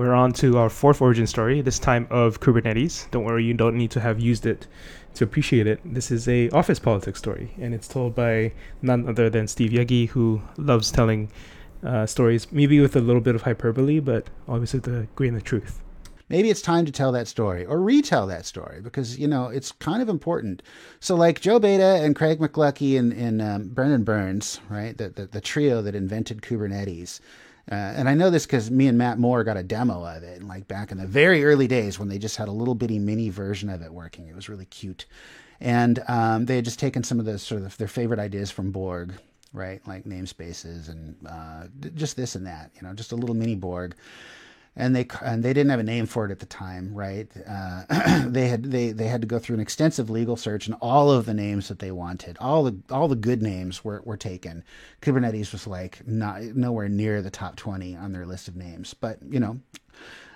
We're on to our fourth origin story, this time of Kubernetes. Don't worry, you don't need to have used it to appreciate it. This is a office politics story, and it's told by none other than Steve Yegge, who loves telling uh, stories, maybe with a little bit of hyperbole, but always with a grain of truth. Maybe it's time to tell that story or retell that story because, you know, it's kind of important. So, like Joe Beda and Craig McLuckie and, and um, Brendan Burns, right, the, the, the trio that invented Kubernetes, uh, and I know this because me and Matt Moore got a demo of it, and like back in the very early days when they just had a little bitty mini version of it working. It was really cute, and um, they had just taken some of the sort of their favorite ideas from Borg, right, like namespaces and uh, just this and that, you know, just a little mini Borg, and they and they didn't have a name for it at the time, right? Uh, they had they they had to go through an extensive legal search, and all of the names that they wanted, all the all the good names were were taken. Kubernetes was like not nowhere near the top twenty on their list of names, but you know.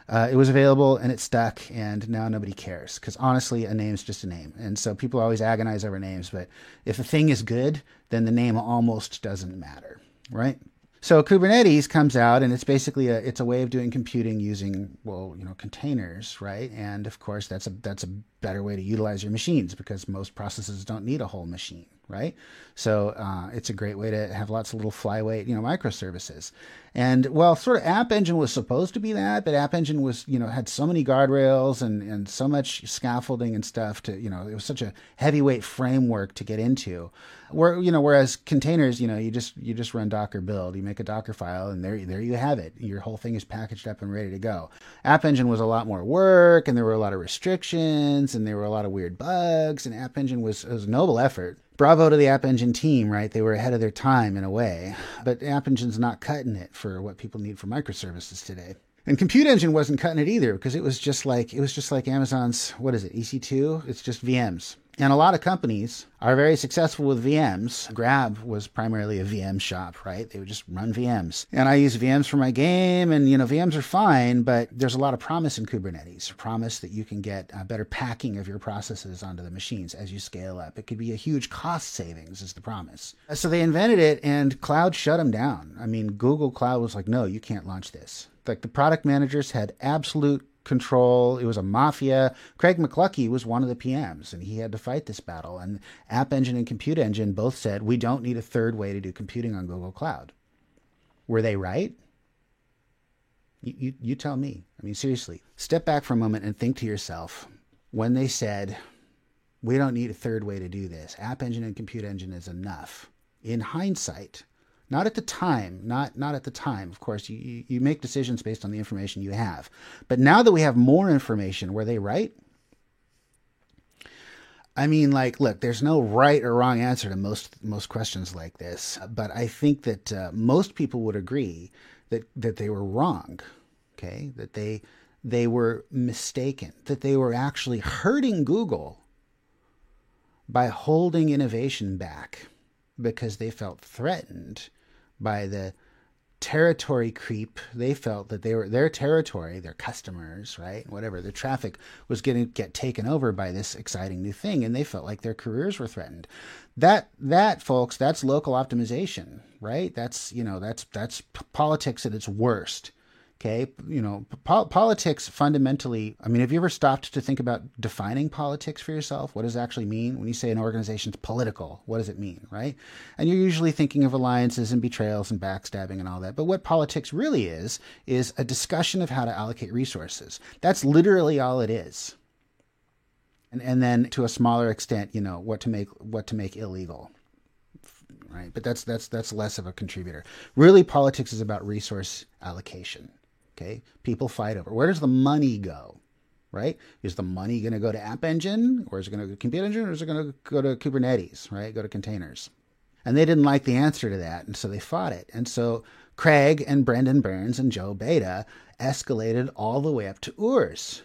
Uh, it was available and it stuck, and now nobody cares because honestly, a name's just a name, and so people always agonize over names. But if a thing is good, then the name almost doesn't matter, right? So Kubernetes comes out and it's basically a it's a way of doing computing using well you know containers right? And of course that's a that's a better way to utilize your machines because most processes don't need a whole machine right? So uh, it's a great way to have lots of little flyweight, you know, microservices. And well, sort of App Engine was supposed to be that, but App Engine was, you know, had so many guardrails and and so much scaffolding and stuff to, you know, it was such a heavyweight framework to get into. Where you know, whereas containers, you know, you just you just run Docker build, you make a Docker file, and there there you have it. Your whole thing is packaged up and ready to go. App Engine was a lot more work, and there were a lot of restrictions, and there were a lot of weird bugs. And App Engine was, was a noble effort bravo to the App Engine team, right? They were ahead of their time in a way. But App Engine's not cutting it for what people need for microservices today. And Compute Engine wasn't cutting it either because it was just like it was just like Amazon's what is it EC2? It's just VMs. And a lot of companies are very successful with VMs. Grab was primarily a VM shop, right? They would just run VMs. And I use VMs for my game, and you know, VMs are fine, but there's a lot of promise in Kubernetes. Promise that you can get a better packing of your processes onto the machines as you scale up. It could be a huge cost savings, is the promise. Uh, so they invented it, and cloud shut them down. I mean, Google Cloud was like, no, you can't launch this. Like the product managers had absolute control. It was a mafia. Craig McLuckie was one of the PMs, and he had to fight this battle. And App Engine and Compute Engine both said we don't need a third way to do computing on Google Cloud. Were they right? You, you, you tell me. I mean, seriously, step back for a moment and think to yourself when they said we don't need a third way to do this. App Engine and Compute Engine is enough. In hindsight, not at the time, not not at the time. Of course, you, you make decisions based on the information you have. But now that we have more information, were they right? I mean, like, look, there's no right or wrong answer to most most questions like this. But I think that uh, most people would agree that that they were wrong. Okay, that they they were mistaken. That they were actually hurting Google by holding innovation back because they felt threatened by the territory creep. They felt that they were their territory, their customers, right, whatever, their traffic was going to get taken over by this exciting new thing, and they felt like their careers were threatened. That that folks, that's local optimization, right? That's you know that's that's politics at its worst. Okay, you know, po- politics fundamentally. I mean, have you ever stopped to think about defining politics for yourself? What does it actually mean when you say an organization's political? What does it mean, right? And you're usually thinking of alliances and betrayals and backstabbing and all that. But what politics really is is a discussion of how to allocate resources. That's literally all it is. And and then to a smaller extent, you know, what to make what to make illegal right? But that's that's that's less of a contributor. Really, politics is about resource allocation. Okay, people fight over where does the money go, right? Is the money going to go to App Engine, or is it going to go to Compute Engine, or is it going to go to Kubernetes, right? Go to containers. And they didn't like the answer to that, and so they fought it. And so Craig and Brendan Burns and Joe Beda escalated all the way up to Urs.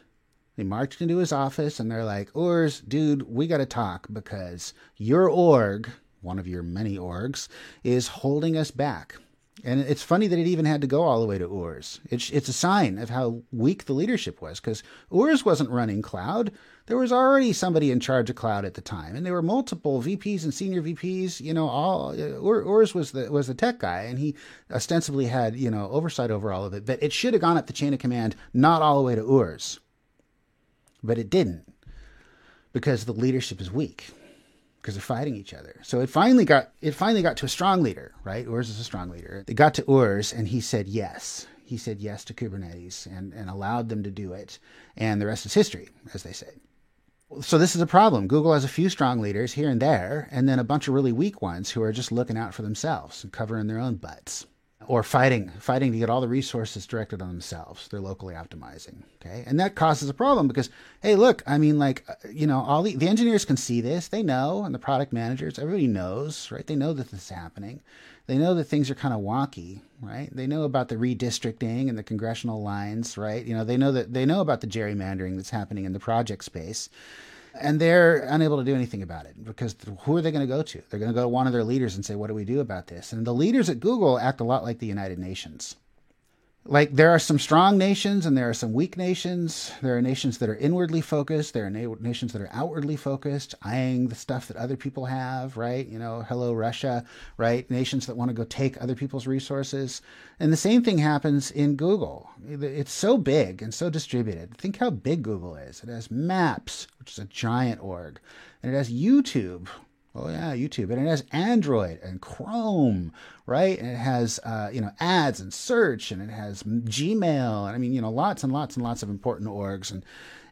They marched into his office and they're like, Urs, dude, we got to talk because your org, one of your many orgs, is holding us back And it's funny that it even had to go all the way to Urs. It's, it's a sign of how weak the leadership was because Urs wasn't running cloud. There was already somebody in charge of cloud at the time, and there were multiple VPs and senior VPs. You know, all Urs was the was the tech guy, and he ostensibly had you know oversight over all of it. But it should have gone up the chain of command, not all the way to Urs. But it didn't because the leadership is weak because they're fighting each other. So it finally got it finally got to a strong leader, right? Urs is a strong leader. It got to Urs and he said yes. He said yes to Kubernetes and, and allowed them to do it. And the rest is history, as they say. So this is a problem. Google has a few strong leaders here and there, and then a bunch of really weak ones who are just looking out for themselves and covering their own butts or fighting, fighting to get all the resources directed on themselves. They're locally optimizing. Okay. And that causes a problem because, hey, look, I mean, like, uh, you know, all the, the engineers can see this. They know, and the product managers, everybody knows, right? They know that this is happening. They know that things are kind of wonky, right? They know about the redistricting and the congressional lines, right? You know, they know that they know about the gerrymandering that's happening in the project space and they're unable to do anything about it because who are they going to go to? They're going to go to one of their leaders and say, "What do we do about this?" And the leaders at Google act a lot like the United Nations like there are some strong nations and there are some weak nations. There are nations that are inwardly focused. There are na- nations that are outwardly focused, eyeing the stuff that other people have, right? You know, hello Russia, right? Nations that want to go take other people's resources. And the same thing happens in Google. It's so big and so distributed. Think how big Google is. It has Maps, which is a giant org, and it has YouTube, Oh yeah, YouTube, and it has Android and Chrome, right? And it has uh, you know ads and search, and it has Gmail, and I mean you know lots and lots and lots of important orgs, and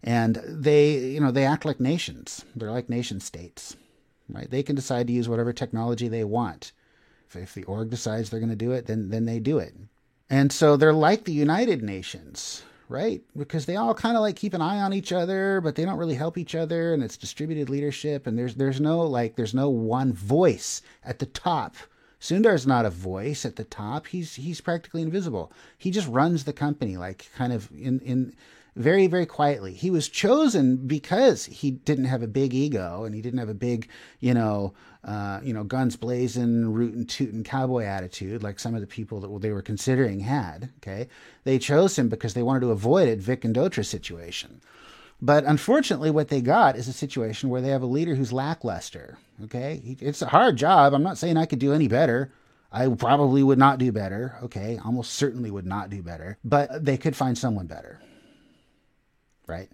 and they you know they act like nations. They're like nation states, right? They can decide to use whatever technology they want. If, if the org decides they're going to do it, then then they do it. And so they're like the United Nations, right? Because they all kind of like keep an eye on each other, but they don't really help each other, and it's distributed leadership, and there's there's no like there's no one voice at the top. Sundar's not a voice at the top. He's he's practically invisible. He just runs the company like kind of in in very, very quietly. He was chosen because he didn't have a big ego and he didn't have a big, you know, uh, you know, guns blazing, rootin' tootin' cowboy attitude like some of the people that they were considering had. Okay, they chose him because they wanted to avoid a Vic Gundotra situation. But unfortunately, what they got is a situation where they have a leader who's lackluster. Okay, it's a hard job. I'm not saying I could do any better. I probably would not do better. Okay, almost certainly would not do better. But they could find someone better right?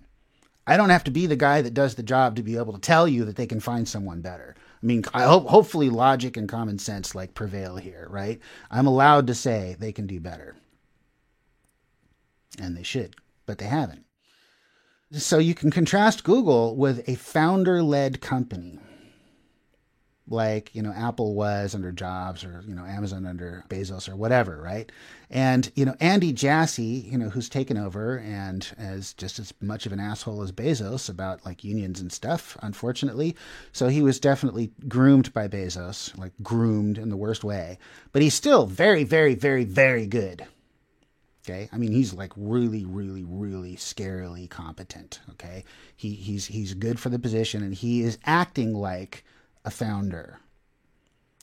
I don't have to be the guy that does the job to be able to tell you that they can find someone better. I mean, I hope hopefully logic and common sense like prevail here, right? I'm allowed to say they can do better. And they should, but they haven't. So you can contrast Google with a founder-led company like you know Apple was under Jobs or you know Amazon under Bezos or whatever, right? And you know Andy Jassy, you know who's taken over and is just as much of an asshole as Bezos about like unions and stuff, unfortunately. So he was definitely groomed by Bezos, like groomed in the worst way. But he's still very, very, very, very good. Okay, I mean he's like really, really, really scarily competent. Okay, he he's he's good for the position and he is acting like a founder.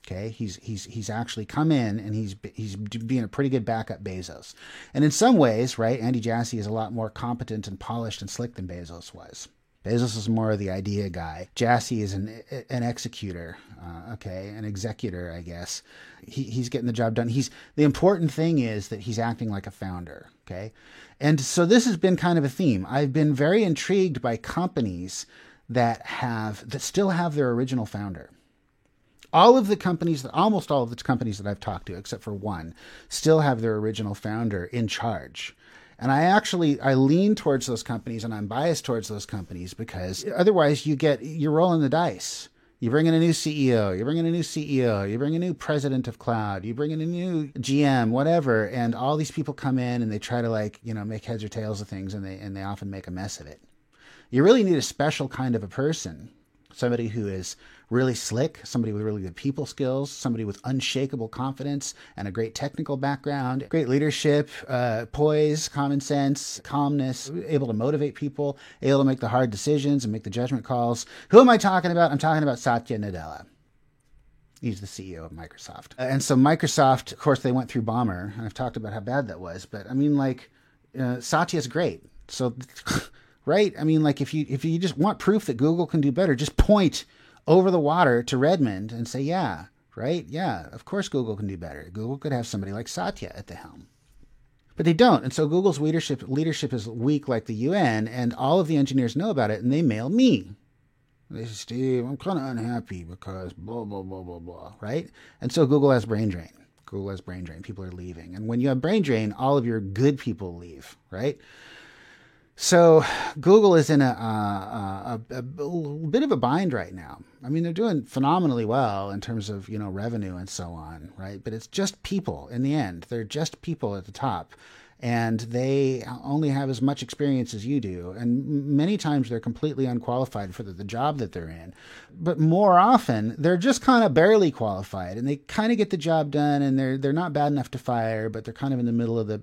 Okay, he's he's he's actually come in and he's he's being a pretty good backup Bezos, and in some ways, right, Andy Jassy is a lot more competent and polished and slick than Bezos was. Bezos is more of the idea guy. Jassy is an an executor, uh, okay, an executor, I guess. He, he's getting the job done. He's the important thing is that he's acting like a founder, okay, and so this has been kind of a theme. I've been very intrigued by companies that have that still have their original founder. All of the companies, almost all of the companies that I've talked to, except for one, still have their original founder in charge. And I actually I lean towards those companies, and I'm biased towards those companies because otherwise you get you're rolling the dice. You bring in a new CEO, you bring in a new CEO, you bring a new president of cloud, you bring in a new GM, whatever, and all these people come in and they try to like, you know, make heads or tails of things and they and they often make a mess of it. You really need a special kind of a person, somebody who is really slick, somebody with really good people skills, somebody with unshakable confidence and a great technical background, great leadership, uh, poise, common sense, calmness, able to motivate people, able to make the hard decisions and make the judgment calls. Who am I talking about? I'm talking about Satya Nadella. He's the CEO of Microsoft. And so Microsoft, of course, they went through Ballmer, and I've talked about how bad that was. But I mean, like, uh, Satya's great. So, right? I mean, like, if you if you just want proof that Google can do better, just point over the water to Redmond and say, yeah, right? Yeah, of course Google can do better. Google could have somebody like Satya at the helm. But they don't. And so Google's leadership leadership is weak like the UN, and all of the engineers know about it, and they mail me. They say, Steve, I'm kind of unhappy because blah, blah, blah, blah, blah, right? And so Google has brain drain. Google has brain drain. People are leaving. And when you have brain drain, all of your good people leave, right? So Google is in a, uh, uh, a, a, a, bit of a bind right now. I mean, they're doing phenomenally well in terms of you know revenue and so on, right? But it's just people in the end. They're just people at the top, and they only have as much experience as you do. And many times they're completely unqualified for the, the job that they're in. But more often, they're just kind of barely qualified, and they kind of get the job done, and they're they're not bad enough to fire, but they're kind of in the middle of the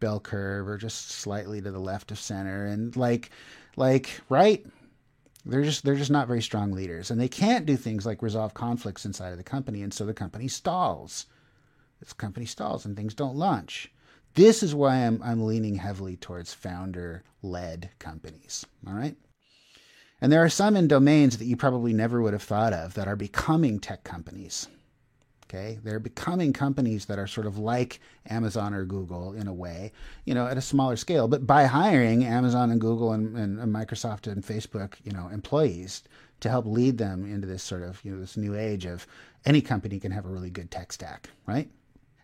bell curve or just slightly to the left of center. And like like right they're just they're just not very strong leaders. And they can't do things like resolve conflicts inside of the company. And so the company stalls. This company stalls and things don't launch. This is why i'm, I'm leaning heavily towards founder led companies. All right? And there are some in domains that you probably never would have thought of that are becoming tech companies Okay, they're becoming companies that are sort of like Amazon or Google in a way, you know, at a smaller scale. But by hiring Amazon and Google and, and, and Microsoft and Facebook, you know, employees to help lead them into this sort of you know this new age of any company can have a really good tech stack, right?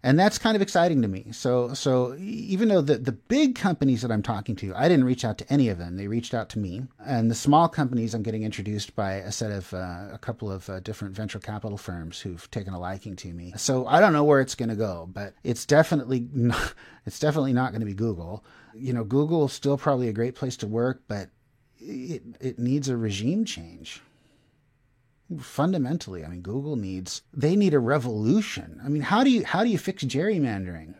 And that's kind of exciting to me. So so even though the the big companies that I'm talking to, I didn't reach out to any of them. They reached out to me, and the small companies I'm getting introduced by a set of uh, a couple of uh, different venture capital firms who've taken a liking to me. So I don't know where it's going to go, but it's definitely not, it's definitely not going to be Google. You know, Google is still probably a great place to work, but it it needs a regime change fundamentally i mean google needs they need a revolution. I mean how do you how do you fix gerrymandering?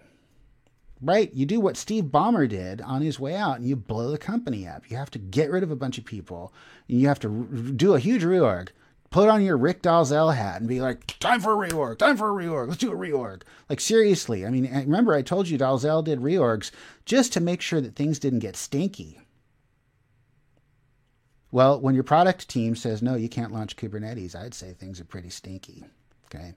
Right? You do what steve ballmer did on his way out and you blow the company up. You have to get rid of a bunch of people and you have to do a huge reorg. Put on your rick dalzell hat and be like time for a reorg time for a reorg let's do a reorg. Like seriously i mean remember i told you dalzell did reorgs just to make sure that things didn't get stinky well, when your product team says, no, you can't launch Kubernetes, I'd say things are pretty stinky. Okay.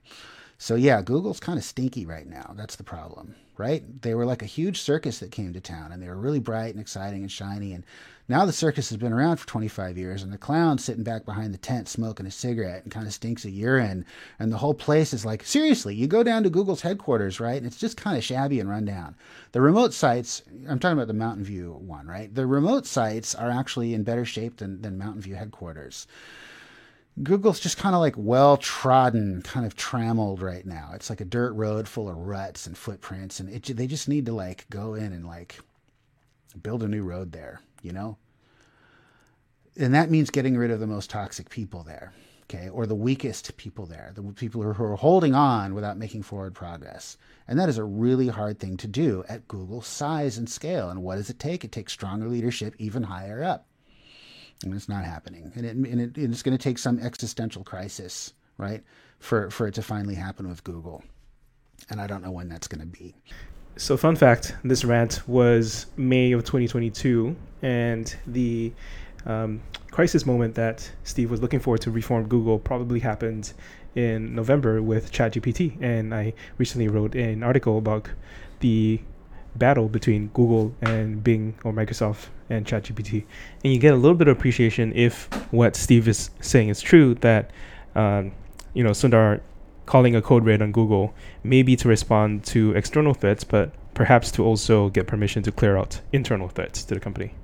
So, yeah, Google's kind of stinky right now. That's the problem, right? They were like a huge circus that came to town and they were really bright and exciting and shiny. And now the circus has been around for 25 years, and the clown's sitting back behind the tent smoking a cigarette and kind of stinks of urine. And the whole place is like, seriously, you go down to Google's headquarters, right? And it's just kind of shabby and run down. The remote sites, I'm talking about the Mountain View one, right? The remote sites are actually in better shape than, than Mountain View headquarters. Google's just kind of like well trodden, kind of trammeled right now. It's like a dirt road full of ruts and footprints, and it, they just need to like go in and like build a new road there you know? And that means getting rid of the most toxic people there, okay, or the weakest people there, the people who are holding on without making forward progress. And that is a really hard thing to do at Google's size and scale. And what does it take? It takes stronger leadership even higher up. And it's not happening. And, it, and it, it's going to take some existential crisis, right, for, for it to finally happen with Google. And I don't know when that's going to be. So, fun fact this rant was May of 2022, and the um, crisis moment that Steve was looking for to reform Google probably happened in November with ChatGPT. And I recently wrote an article about the battle between Google and Bing or Microsoft and ChatGPT. And you get a little bit of appreciation if what Steve is saying is true that, um, you know, Sundar calling a code red on Google, maybe to respond to external threats, but perhaps to also get permission to clear out internal threats to the company.